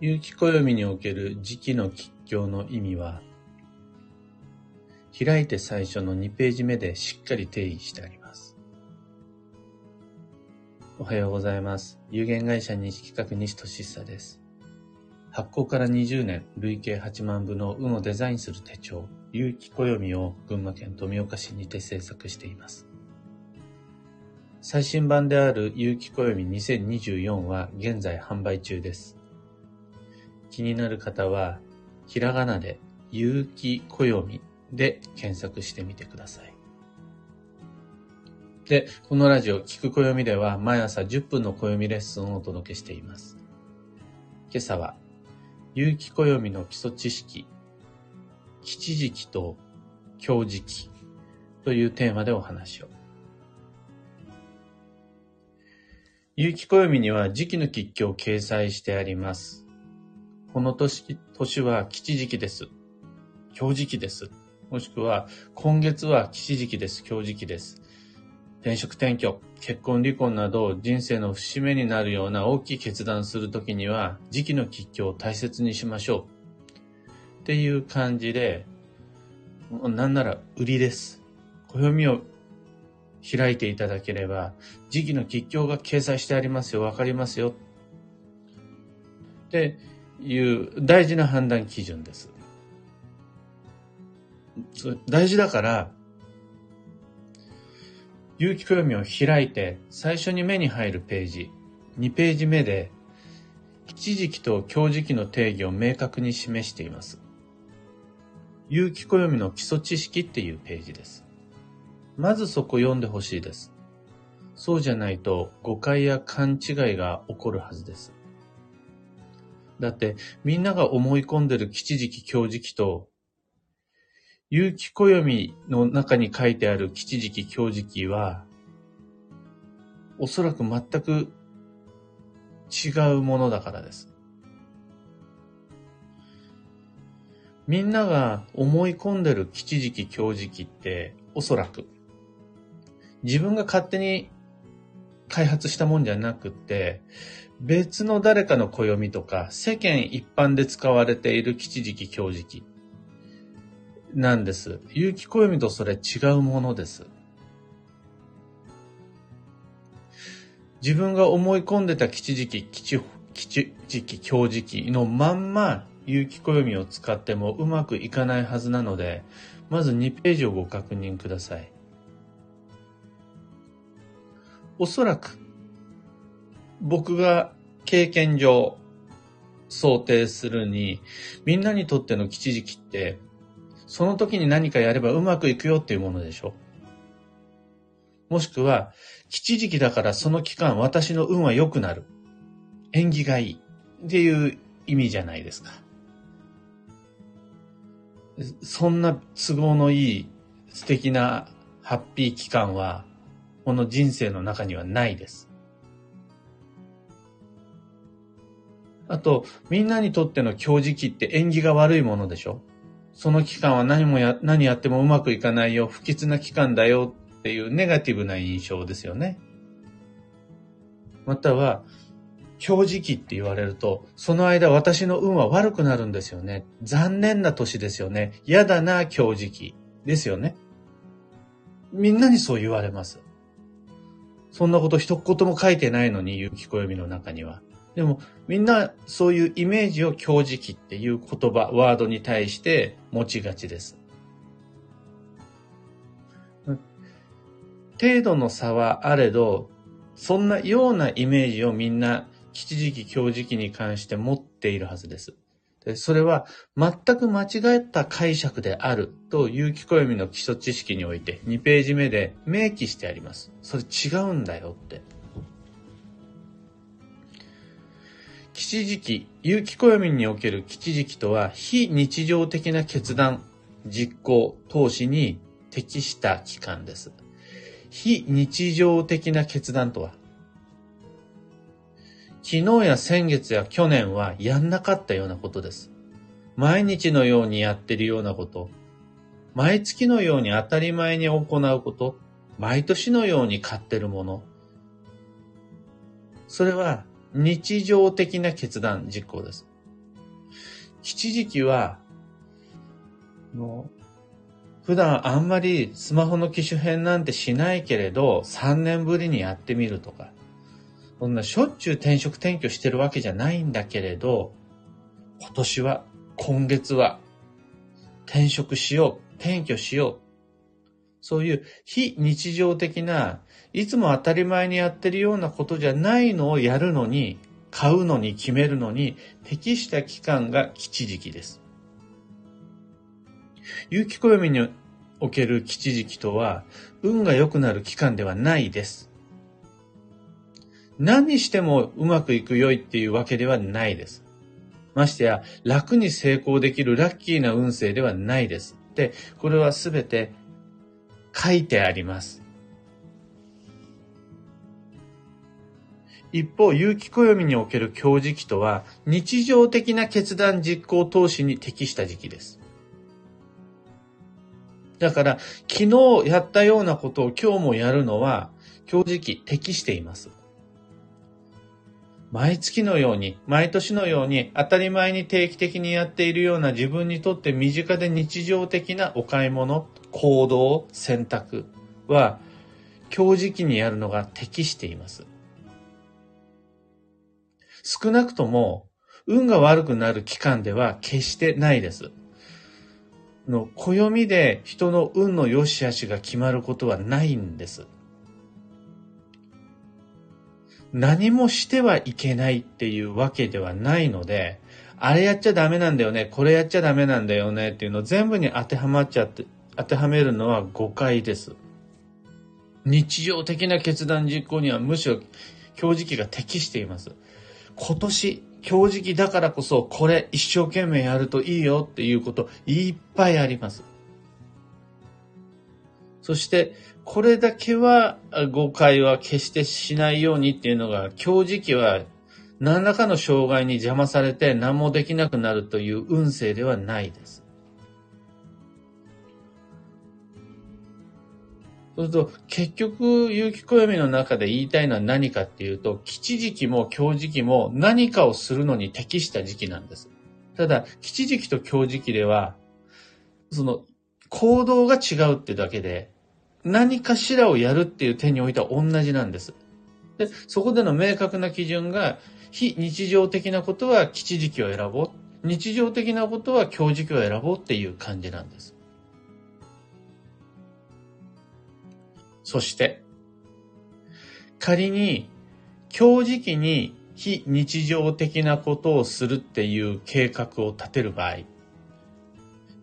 有機暦における時期の吉凶の意味は、開いて最初の2ページ目でしっかり定義してあります。おはようございます。有限会社西企画西俊久です。発行から20年、累計8万部の運をデザインする手帳、有機暦を群馬県富岡市にて制作しています。最新版である有機暦2024は現在販売中です。気になる方は、ひらがなで、有機暦で検索してみてください。で、このラジオ、聞く暦では毎朝10分の暦レッスンをお届けしています。今朝は、有機暦の基礎知識、吉時期と強時期というテーマでお話を。有機暦には時期の吉凶を掲載してあります。この年、年は吉時期です。強時期です。もしくは、今月は吉時期です。強時期です。転職転居、結婚離婚など人生の節目になるような大きい決断するときには、時期の吉凶を大切にしましょう。っていう感じで、なんなら売りです。暦を開いていただければ、時期の吉凶が掲載してありますよ。わかりますよ。っていう大事な判断基準です。大事だから、有機暦を開いて最初に目に入るページ、2ページ目で、吉時期と強時期の定義を明確に示しています。有機暦の基礎知識っていうページです。まずそこ読んでほしいです。そうじゃないと誤解や勘違いが起こるはずです。だってみんなが思い込んでる吉時期強時期と有機暦の中に書いてある吉時期、強時期は、おそらく全く違うものだからです。みんなが思い込んでる吉時期、強時期って、おそらく、自分が勝手に開発したもんじゃなくて、別の誰かの暦とか、世間一般で使われている吉時期、強時期。なんです。有機暦とそれ違うものです。自分が思い込んでた吉時期、吉吉時期、強時期のまんま有機暦を使ってもうまくいかないはずなので、まず2ページをご確認ください。おそらく、僕が経験上想定するに、みんなにとっての吉時期ってその時に何かやればうまくいくよっていうものでしょ。もしくは、吉時期だからその期間私の運は良くなる。縁起がいい。っていう意味じゃないですか。そんな都合のいい素敵なハッピー期間は、この人生の中にはないです。あと、みんなにとっての強時期って縁起が悪いものでしょ？その期間は何もや、何やってもうまくいかないよ、不吉な期間だよっていうネガティブな印象ですよね。または、強時期って言われると、その間私の運は悪くなるんですよね。残念な年ですよね。嫌だな、強時期。ですよね。みんなにそう言われます。そんなこと一言も書いてないのに、雪暦の中には。でもみんなそういうイメージを強磁気っていう言葉、ワードに対して持ちがちです。程度の差はあれど、そんなようなイメージをみんな吉時期、強時期に関して持っているはずです。でそれは全く間違った解釈であると有機暦の基礎知識において2ページ目で明記してあります。それ違うんだよって。吉時期、有機暦における吉時期とは、非日常的な決断、実行、投資に適した期間です。非日常的な決断とは、昨日や先月や去年はやんなかったようなことです。毎日のようにやってるようなこと、毎月のように当たり前に行うこと、毎年のように買ってるもの、それは日常的な決断実行です。吉時期は、もう、普段あんまりスマホの機種変なんてしないけれど、3年ぶりにやってみるとか、そんなしょっちゅう転職転居してるわけじゃないんだけれど、今年は、今月は、転職しよう、転居しよう。そういう非日常的な、いつも当たり前にやってるようなことじゃないのをやるのに、買うのに決めるのに適した期間が吉時期です。有機暦における吉時期とは、運が良くなる期間ではないです。何してもうまくいく良いっていうわけではないです。ましてや、楽に成功できるラッキーな運勢ではないです。で、これはすべて書いてあります。一方、有機暦における強時期とは、日常的な決断実行投資に適した時期です。だから、昨日やったようなことを今日もやるのは、強時期適しています。毎月のように、毎年のように当たり前に定期的にやっているような自分にとって身近で日常的なお買い物、行動、選択は、今日時期にやるのが適しています。少なくとも、運が悪くなる期間では決してないです。の暦で人の運の良し悪しが決まることはないんです。何もしてはいけないっていうわけではないので、あれやっちゃダメなんだよね、これやっちゃダメなんだよねっていうの全部に当てはまっちゃって、当てはめるのは誤解です。日常的な決断実行にはむしろ今日時期が適しています。今年、今日時期だからこそこれ一生懸命やるといいよっていうこといっぱいあります。そして、これだけは誤解は決してしないようにっていうのが、今日時期は何らかの障害に邪魔されて何もできなくなるという運勢ではないです。そうすると、結局、有機暦の中で言いたいのは何かっていうと、吉時期も強時期も何かをするのに適した時期なんです。ただ、吉時期と強時期では、その、行動が違うってだけで、何かしらをやるっていう手においては同じなんです。で、そこでの明確な基準が、非日常的なことは吉時期を選ぼう。日常的なことは強時期を選ぼうっていう感じなんです。そして、仮に、強時期に非日常的なことをするっていう計画を立てる場合、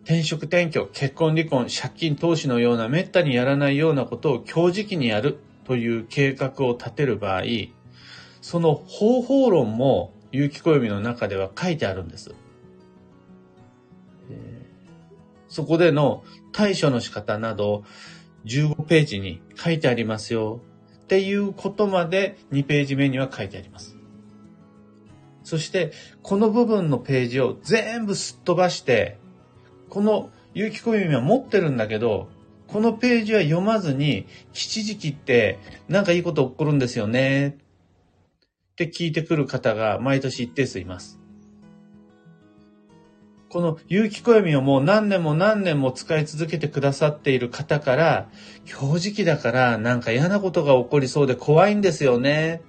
転職転居、結婚離婚、借金投資のような滅多にやらないようなことを強時期にやるという計画を立てる場合、その方法論も有機暦の中では書いてあるんです。そこでの対処の仕方など15ページに書いてありますよっていうことまで2ページ目には書いてあります。そして、この部分のページを全部すっ飛ばして、この有機小読みは持ってるんだけど、このページは読まずに、吉時期ってなんかいいこと起こるんですよね。って聞いてくる方が毎年一定数います。この有機暦をもう何年も何年も使い続けてくださっている方から、今日時期だからなんか嫌なことが起こりそうで怖いんですよね。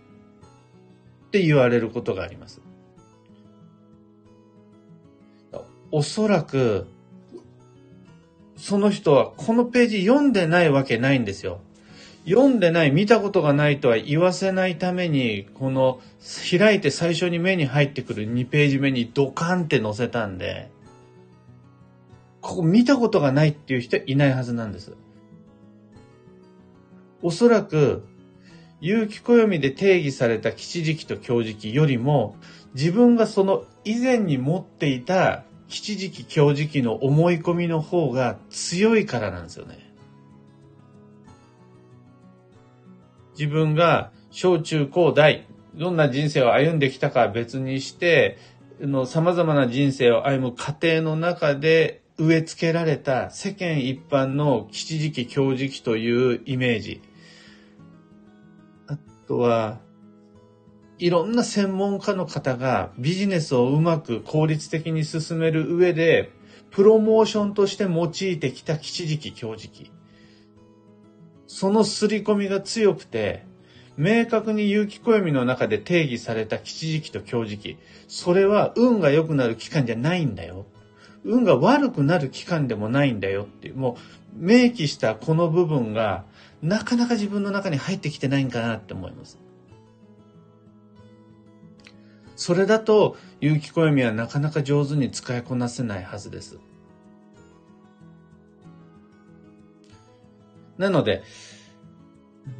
って言われることがあります。おそらくその人はこのページ読んでないわけないんですよ。読んでない、見たことがないとは言わせないために、この開いて最初に目に入ってくる2ページ目にドカンって載せたんで、ここ見たことがないっていう人はいないはずなんです。おそらく、有機暦で定義された吉時期と強時期よりも、自分がその以前に持っていた吉時期、強時期の思い込みの方が強いからなんですよね。自分が小中高大、どんな人生を歩んできたかは別にして、の様々な人生を歩む過程の中で植え付けられた世間一般の吉時期、強時期というイメージ。あとは、いろんな専門家の方がビジネスをうまく効率的に進める上で、プロモーションとして用いてきた吉時期、強時期。その刷り込みが強くて、明確に有機暦の中で定義された吉時期と強時期。それは運が良くなる期間じゃないんだよ。運が悪くなる期間でもないんだよっていう、もう明記したこの部分がなかなか自分の中に入ってきてないんかなって思います。それだと、有機暦はなかなか上手に使いこなせないはずです。なので、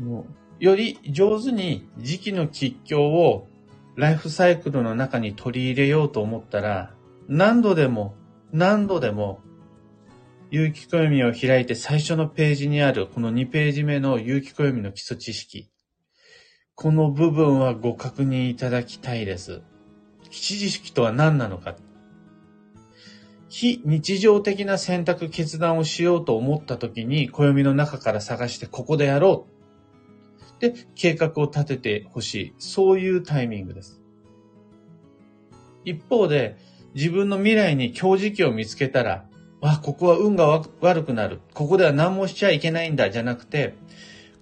もうより上手に時期の吉凶をライフサイクルの中に取り入れようと思ったら、何度でも何度でも有機暦を開いて最初のページにあるこの2ページ目の有機暦の基礎知識。この部分はご確認いただきたいです。基地識とは何なのか。非日常的な選択決断をしようと思った時に暦の中から探してここでやろう。で、計画を立ててほしい。そういうタイミングです。一方で、自分の未来に強時期を見つけたら、あ、ここは運が悪くなる。ここでは何もしちゃいけないんだ、じゃなくて、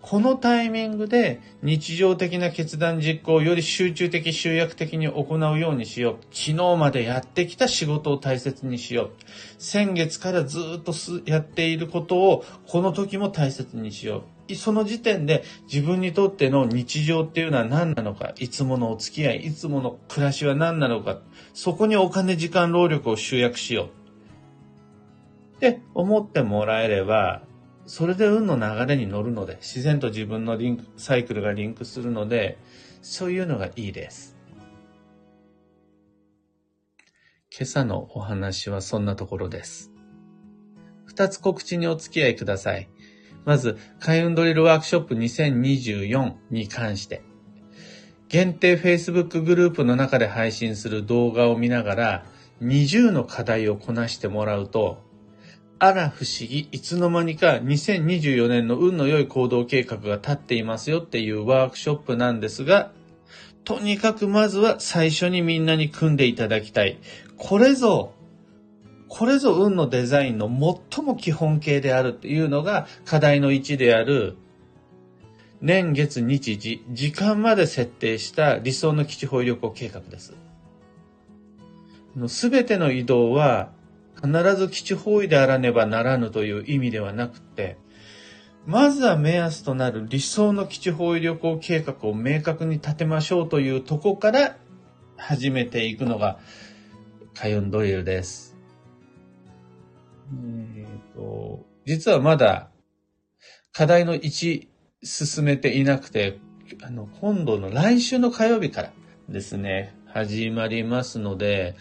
このタイミングで日常的な決断実行をより集中的、集約的に行うようにしよう。昨日までやってきた仕事を大切にしよう。先月からずっとやっていることをこの時も大切にしよう。その時点で自分にとっての日常っていうのは何なのか、いつものお付き合い、いつもの暮らしは何なのか、そこにお金、時間、労力を集約しよう。って思ってもらえれば、それで運の流れに乗るので、自然と自分のリンク、サイクルがリンクするので、そういうのがいいです。今朝のお話はそんなところです。二つ告知にお付き合いください。まず、開運ドリルワークショップ2024に関して、限定 Facebook グループの中で配信する動画を見ながら、20の課題をこなしてもらうと、あら不思議、いつの間にか2024年の運の良い行動計画が立っていますよっていうワークショップなんですが、とにかくまずは最初にみんなに組んでいただきたい。これぞ、これぞ運のデザインの最も基本形であるっていうのが課題の1である年月日時、時間まで設定した理想の基地保有旅行計画です。すべての移動は必ず基地方位であらねばならぬという意味ではなくて、まずは目安となる理想の基地方位旅行計画を明確に立てましょうというとこから始めていくのが開運ドリルです。えーと、実はまだ課題の1進めていなくて、あの、今度の来週の火曜日からですね、始まりますので、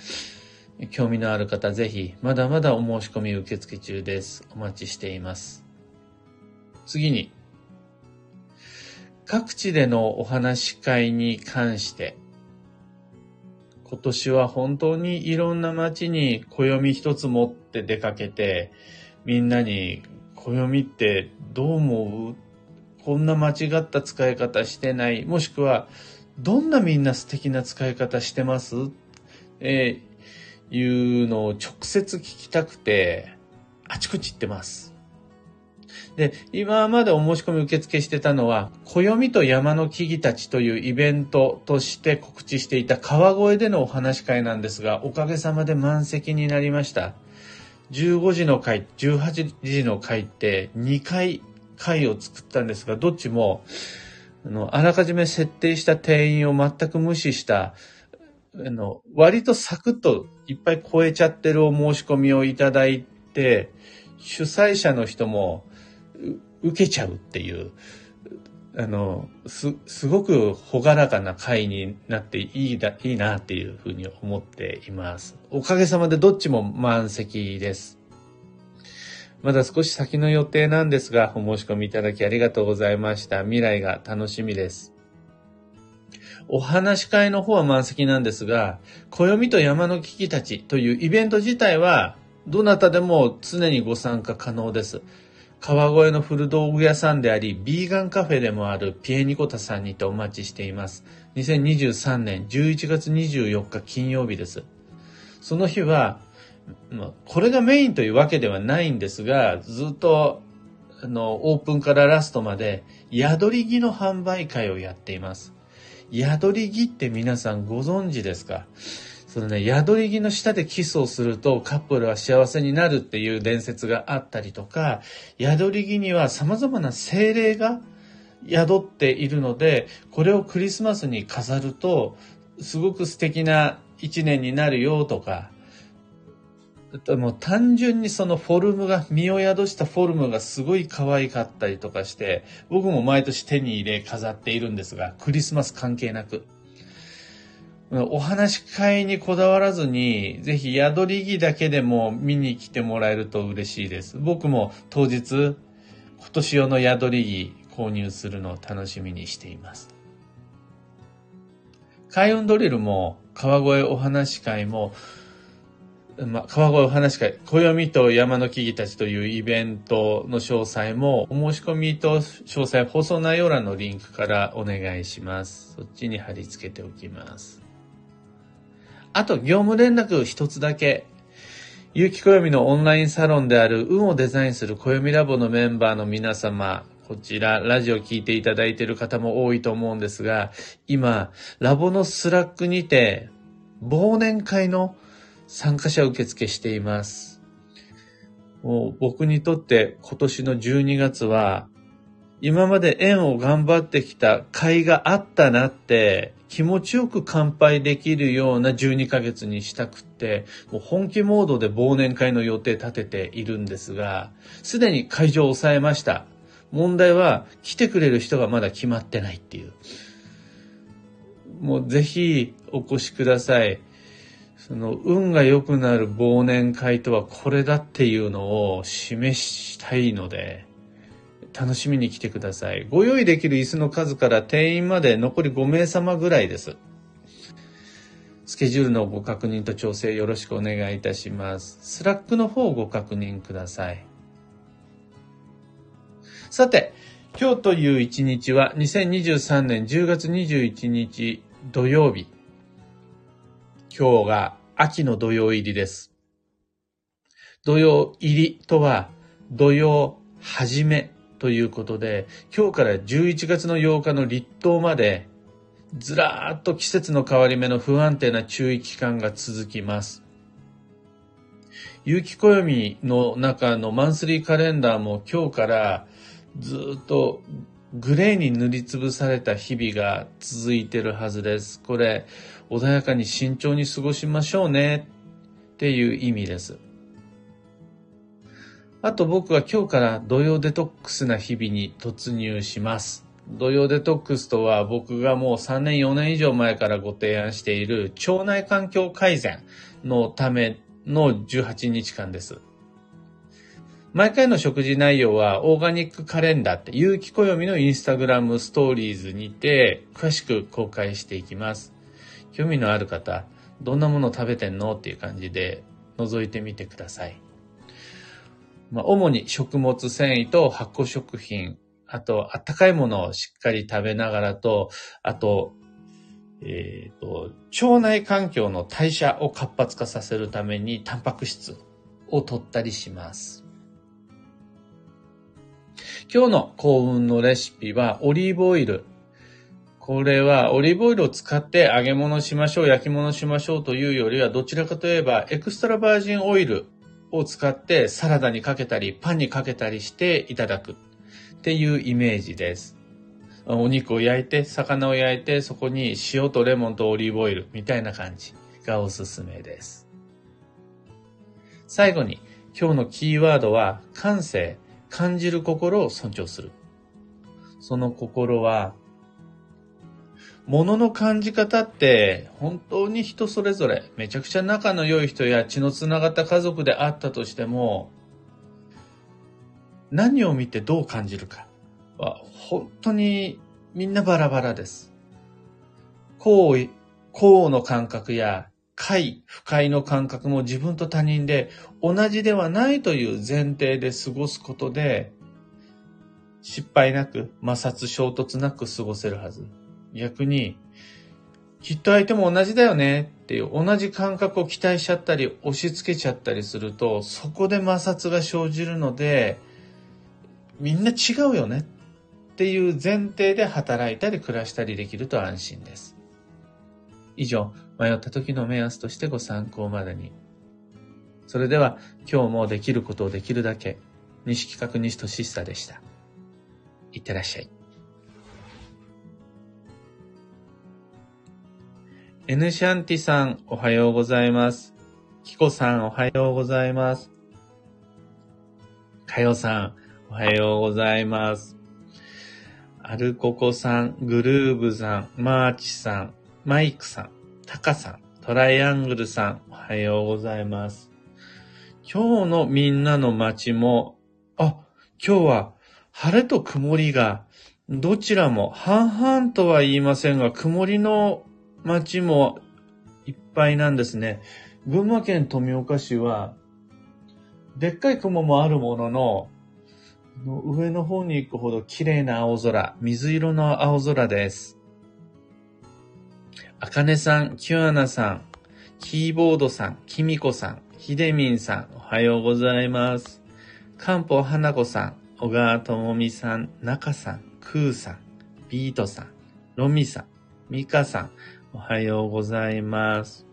興味のある方ぜひ、まだまだお申し込み受付中です。お待ちしています。次に、各地でのお話し会に関して、今年は本当にいろんな街に暦一つ持って出かけて、みんなに暦ってどう思う？こんな間違った使い方してない？もしくは、どんなみんな素敵な使い方してます？えーいうのを直接聞きたくて、あちこち行ってます。で、今までお申し込み受付してたのは、暦と山の木々たちというイベントとして告知していた川越でのお話会なんですが、おかげさまで満席になりました。15時の会、18時の会って2回会を作ったんですが、どっちも、あの、あらかじめ設定した定員を全く無視したあの、割とサクッといっぱい超えちゃってるお申し込みをいただいて、主催者の人も受けちゃうっていう、あの、す、すごくほがらかな会になっていいだ、いいなっていうふうに思っています。おかげさまでどっちも満席です。まだ少し先の予定なんですが、お申し込みいただきありがとうございました。未来が楽しみです。お話し会の方は満席なんですが、暦と山の危機たちというイベント自体は、どなたでも常にご参加可能です。川越の古道具屋さんであり、ビーガンカフェでもあるピエニコタさんにてお待ちしています。2023年11月24日金曜日です。その日は、これがメインというわけではないんですが、ずっとあのオープンからラストまで宿り木の販売会をやっています。宿り木って皆さんご存知ですか？そのね、宿り木の下でキスをするとカップルは幸せになるっていう伝説があったりとか、宿り木には様々な精霊が宿っているので、これをクリスマスに飾ると、すごく素敵な一年になるよとか、もう単純にそのフォルムが、身を宿したフォルムがすごい可愛かったりとかして、僕も毎年手に入れ飾っているんですが、クリスマス関係なく。お話し会にこだわらずに、ぜひ宿り木だけでも見に来てもらえると嬉しいです。僕も当日、今年用の宿り木購入するのを楽しみにしています。開運ドリルも川越お話し会も、まあ、川越お話し会、暦と山の木々たちというイベントの詳細も、お申し込みと詳細、放送内容欄のリンクからお願いします。そっちに貼り付けておきます。あと、業務連絡一つだけ。有機暦のオンラインサロンである運をデザインする暦ラボのメンバーの皆様、こちら、ラジオ聞いていただいている方も多いと思うんですが、今、ラボの Slack にて、忘年会の参加者受付しています。もう僕にとって今年の12月は、今まで縁を頑張ってきた甲斐があったなって気持ちよく乾杯できるような12ヶ月にしたくって、もう本気モードで忘年会の予定立てているんですが、すでに会場を抑えました。問題は来てくれる人がまだ決まってないっていう。もうぜひお越しください。その運が良くなる忘年会とはこれだっていうのを示したいので、楽しみに来てください。ご用意できる椅子の数から定員まで残り5名様ぐらいです。スケジュールのご確認と調整よろしくお願いいたします。 Slack の方をご確認ください。さて、今日という一日は2023年10月21日土曜日。今日が秋の土用入りです。土用入りとは土用始めということで、今日から11月の8日の立冬まで、ずらーっと季節の変わり目の不安定な注意期間が続きます。有機暦の中のマンスリーカレンダーも今日からずっとグレーに塗りつぶされた日々が続いてるはずです。これ、穏やかに慎重に過ごしましょうねっていう意味です。あと僕は今日から土曜デトックスな日々に突入します。土曜デトックスとは僕がもう3年4年以上前からご提案している腸内環境改善のための18日間です。毎回の食事内容はオーガニックカレンダーって有機暦のインスタグラムストーリーズにて詳しく公開していきます。興味のある方、どんなもの食べてんのっていう感じで覗いてみてください。まあ、主に食物繊維と発酵食品、あと、あったかいものをしっかり食べながらと、あと、えっ、ー、と、腸内環境の代謝を活発化させるためにタンパク質を取ったりします。今日の幸運のレシピはオリーブオイル。これはオリーブオイルを使って揚げ物しましょう、焼き物しましょうというよりはどちらかといえばエクストラバージンオイルを使ってサラダにかけたり、パンにかけたりしていただくっていうイメージです。お肉を焼いて、魚を焼いて、そこに塩とレモンとオリーブオイルみたいな感じがおすすめです。最後に、今日のキーワードは、感性、感じる心を尊重する。その心は、物の感じ方って本当に人それぞれめちゃくちゃ仲の良い人や血のつながった家族であったとしても何を見てどう感じるかは本当にみんなバラバラです。行為、行の感覚や快、不快の感覚も自分と他人で同じではないという前提で過ごすことで失敗なく、摩擦衝突なく過ごせるはず。逆に、きっと相手も同じだよねっていう同じ感覚を期待しちゃったり押し付けちゃったりするとそこで摩擦が生じるのでみんな違うよねっていう前提で働いたり暮らしたりできると安心です。以上、迷った時の目安としてご参考までに。それでは今日もできることをできるだけ西企画西俊久でした。いってらっしゃい。N シャンティさん、おはようございます。キコさん、おはようございます。かよさん、おはようございます。アルココさん、グルーブさん、マーチさん、マイクさん、タカさん、トライアングルさん、おはようございます。今日のみんなの街も、あ、今日は晴れと曇りがどちらも半々とは言いませんが、曇りの町もいっぱいなんですね。群馬県富岡市は、でっかい雲もあるものの、の上の方に行くほど綺麗な青空、水色の青空です。あかねさん、キュアナさん、キーボードさん、きみこさん、ひでみんさん、おはようございます。かんぽはなこさん、小川ともみさん、なかさん、くーさん、ビートさん、ロミさん、ミカさん、おはようございます。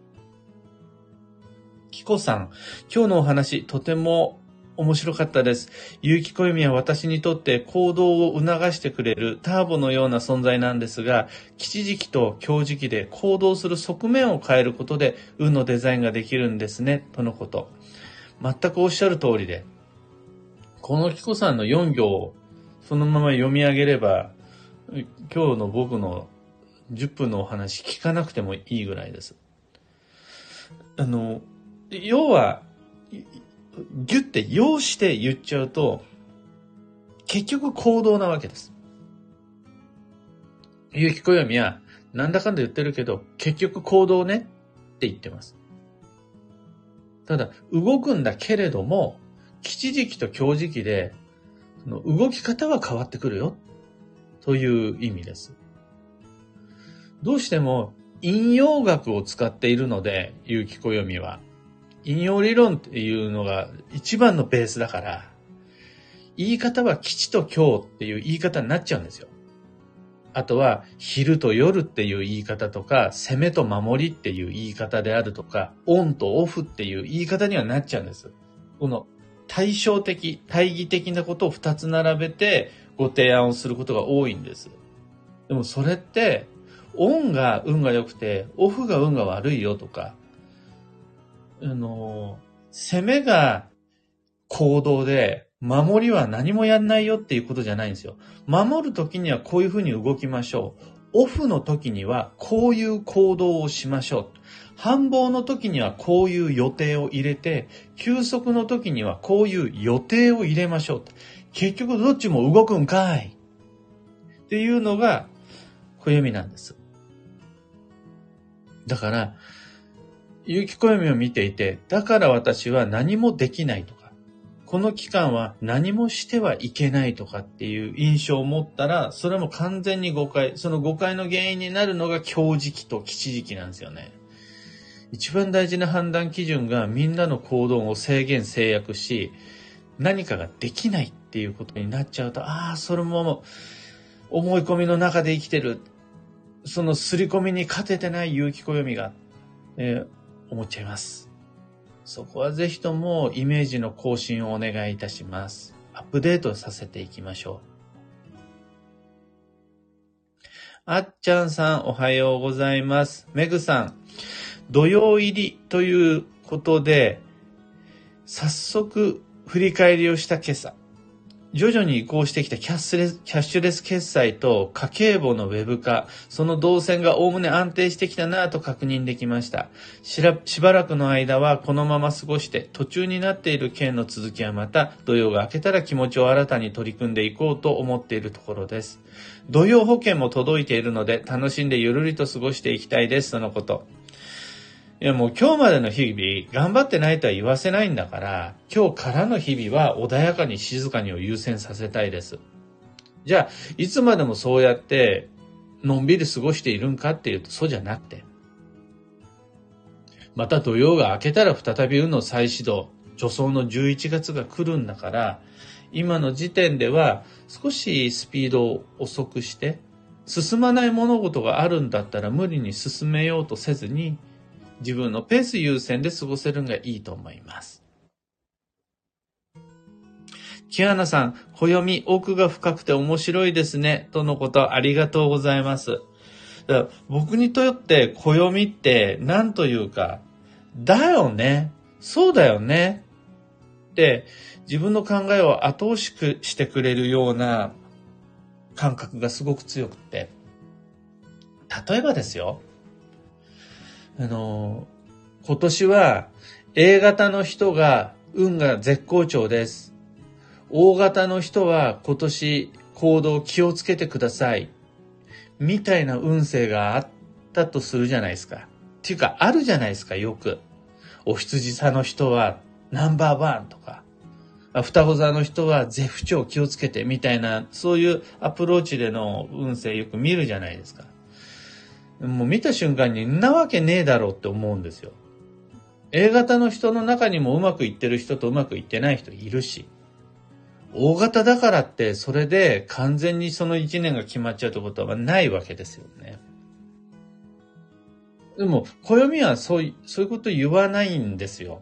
キコさん、今日のお話、とても面白かったです。有機暦は私にとって行動を促してくれるターボのような存在なんですが、吉時期と強時期で行動する側面を変えることで運のデザインができるんですね、とのこと。全くおっしゃる通りで、このキコさんの4行をそのまま読み上げれば、今日の僕の10分のお話聞かなくてもいいぐらいです。あの、要は、ギュって要して言っちゃうと、結局行動なわけです。ゆきこよみは、なんだかんだ言ってるけど、結局行動ねって言ってます。ただ、動くんだけれども、吉時期と強時期で、その動き方は変わってくるよ、という意味です。どうしても引用学を使っているので、有機暦は。引用理論っていうのが一番のベースだから、言い方は吉と今日っていう言い方になっちゃうんですよ。あとは、昼と夜っていう言い方とか、攻めと守りっていう言い方であるとか、オンとオフっていう言い方にはなっちゃうんです。この対照的、対義的なことを二つ並べてご提案をすることが多いんです。でもそれってオンが運が良くて、オフが運が悪いよとか、あの、攻めが行動で、守りは何もやんないよっていうことじゃないんですよ。守るときにはこういうふうに動きましょう。オフの時にはこういう行動をしましょう。繁忙の時にはこういう予定を入れて、休息の時にはこういう予定を入れましょう。結局どっちも動くんかい。っていうのが暦なんです。だから、有機暦を見ていて、だから私は何もできないとか、この期間は何もしてはいけないとかっていう印象を持ったら、それも完全に誤解。その誤解の原因になるのが強時期と吉時期なんですよね。一番大事な判断基準がみんなの行動を制限制約し、何かができないっていうことになっちゃうと、ああ、それも思い込みの中で生きてる。その刷り込みに勝ててない有機暦が、えー、思っちゃいます。そこはぜひともイメージの更新をお願いいたします。アップデートさせていきましょう。あっちゃんさん、おはようございます。めぐさん、土曜入りということで、早速振り返りをした今朝。徐々に移行してきたキャッシュレスキャッシュレス決済と家計簿のウェブ化、その動線がおおむね安定してきたなぁと確認できました。しばらくの間はこのまま過ごして途中になっている件の続きはまた土曜が明けたら気持ちを新たに取り組んでいこうと思っているところです。土曜保険も届いているので楽しんでゆるりと過ごしていきたいです。そのこと。いやもう今日までの日々、頑張ってないとは言わせないんだから、今日からの日々は穏やかに静かにを優先させたいです。じゃあ、いつまでもそうやって、のんびり過ごしているんかっていうと、そうじゃなくて。また土曜が明けたら再び運の再始動、助走の11月が来るんだから、今の時点では少しスピードを遅くして、進まない物事があるんだったら無理に進めようとせずに、自分のペース優先で過ごせるのがいいと思います。キアナさん、暦奥が深くて面白いですね。とのことありがとうございます。だ僕にとって暦って何というか、だよね。そうだよね。って自分の考えを後押ししてくれるような感覚がすごく強くて。例えばですよ。あの、今年は A 型の人が運が絶好調です。大型の人は今年行動気をつけてください。みたいな運勢があったとするじゃないですか。っていうか、あるじゃないですか、よく。お羊座の人はナンバーワンとか、双子座の人は絶不調気をつけてみたいな、そういうアプローチでの運勢よく見るじゃないですか。もう見た瞬間にんなわけねえだろうって思うんですよ。A 型の人の中にもうまくいってる人とうまくいってない人いるし。大型だからってそれで完全にその1年が決まっちゃうってことはないわけですよね。でも、暦はそういう、そういうこと言わないんですよ。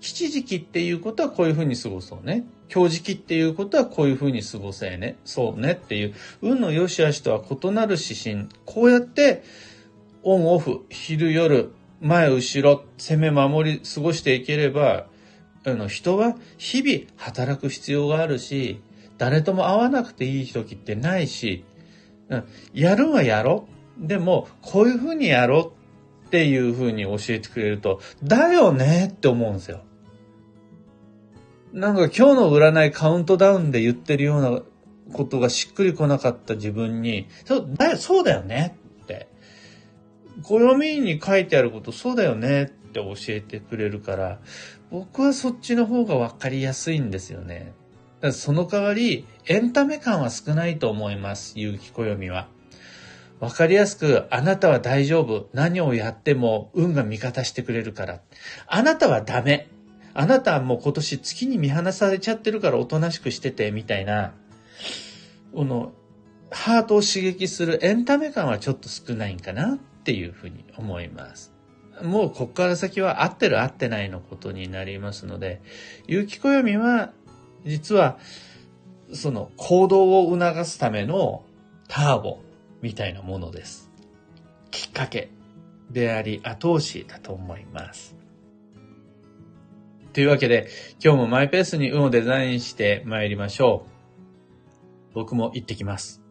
吉時期っていうことはこういうふうに過ごそうね。今日時期っていうことはこういうふうに過ごせね。そうねっていう、運の良し悪しとは異なる指針。こうやって、オンオフ、昼夜、前後ろ、攻め守り過ごしていければ、あの、人は日々働く必要があるし、誰とも会わなくていい時ってないし、やるはやろでも、こういうふうにやろっていうふうに教えてくれると、だよねって思うんですよ。なんか今日の占いカウントダウンで言ってるようなことがしっくりこなかった自分に、そうだそうだよねって。暦に書いてあることそうだよねって教えてくれるから、僕はそっちの方が分かりやすいんですよね。その代わり、エンタメ感は少ないと思います、有機暦は。分かりやすく、あなたは大丈夫。何をやっても運が味方してくれるから。あなたはダメ。あなたはもう今年月に見放されちゃってるからおとなしくしてて、みたいな、この、ハートを刺激するエンタメ感はちょっと少ないんかなっていうふうに思います。もうこっから先は合ってる合ってないのことになりますので、有機暦は実はその行動を促すためのターボみたいなものです。きっかけであり後押しだと思います。というわけで今日もマイペースに運をデザインして参りましょう。僕も行ってきます。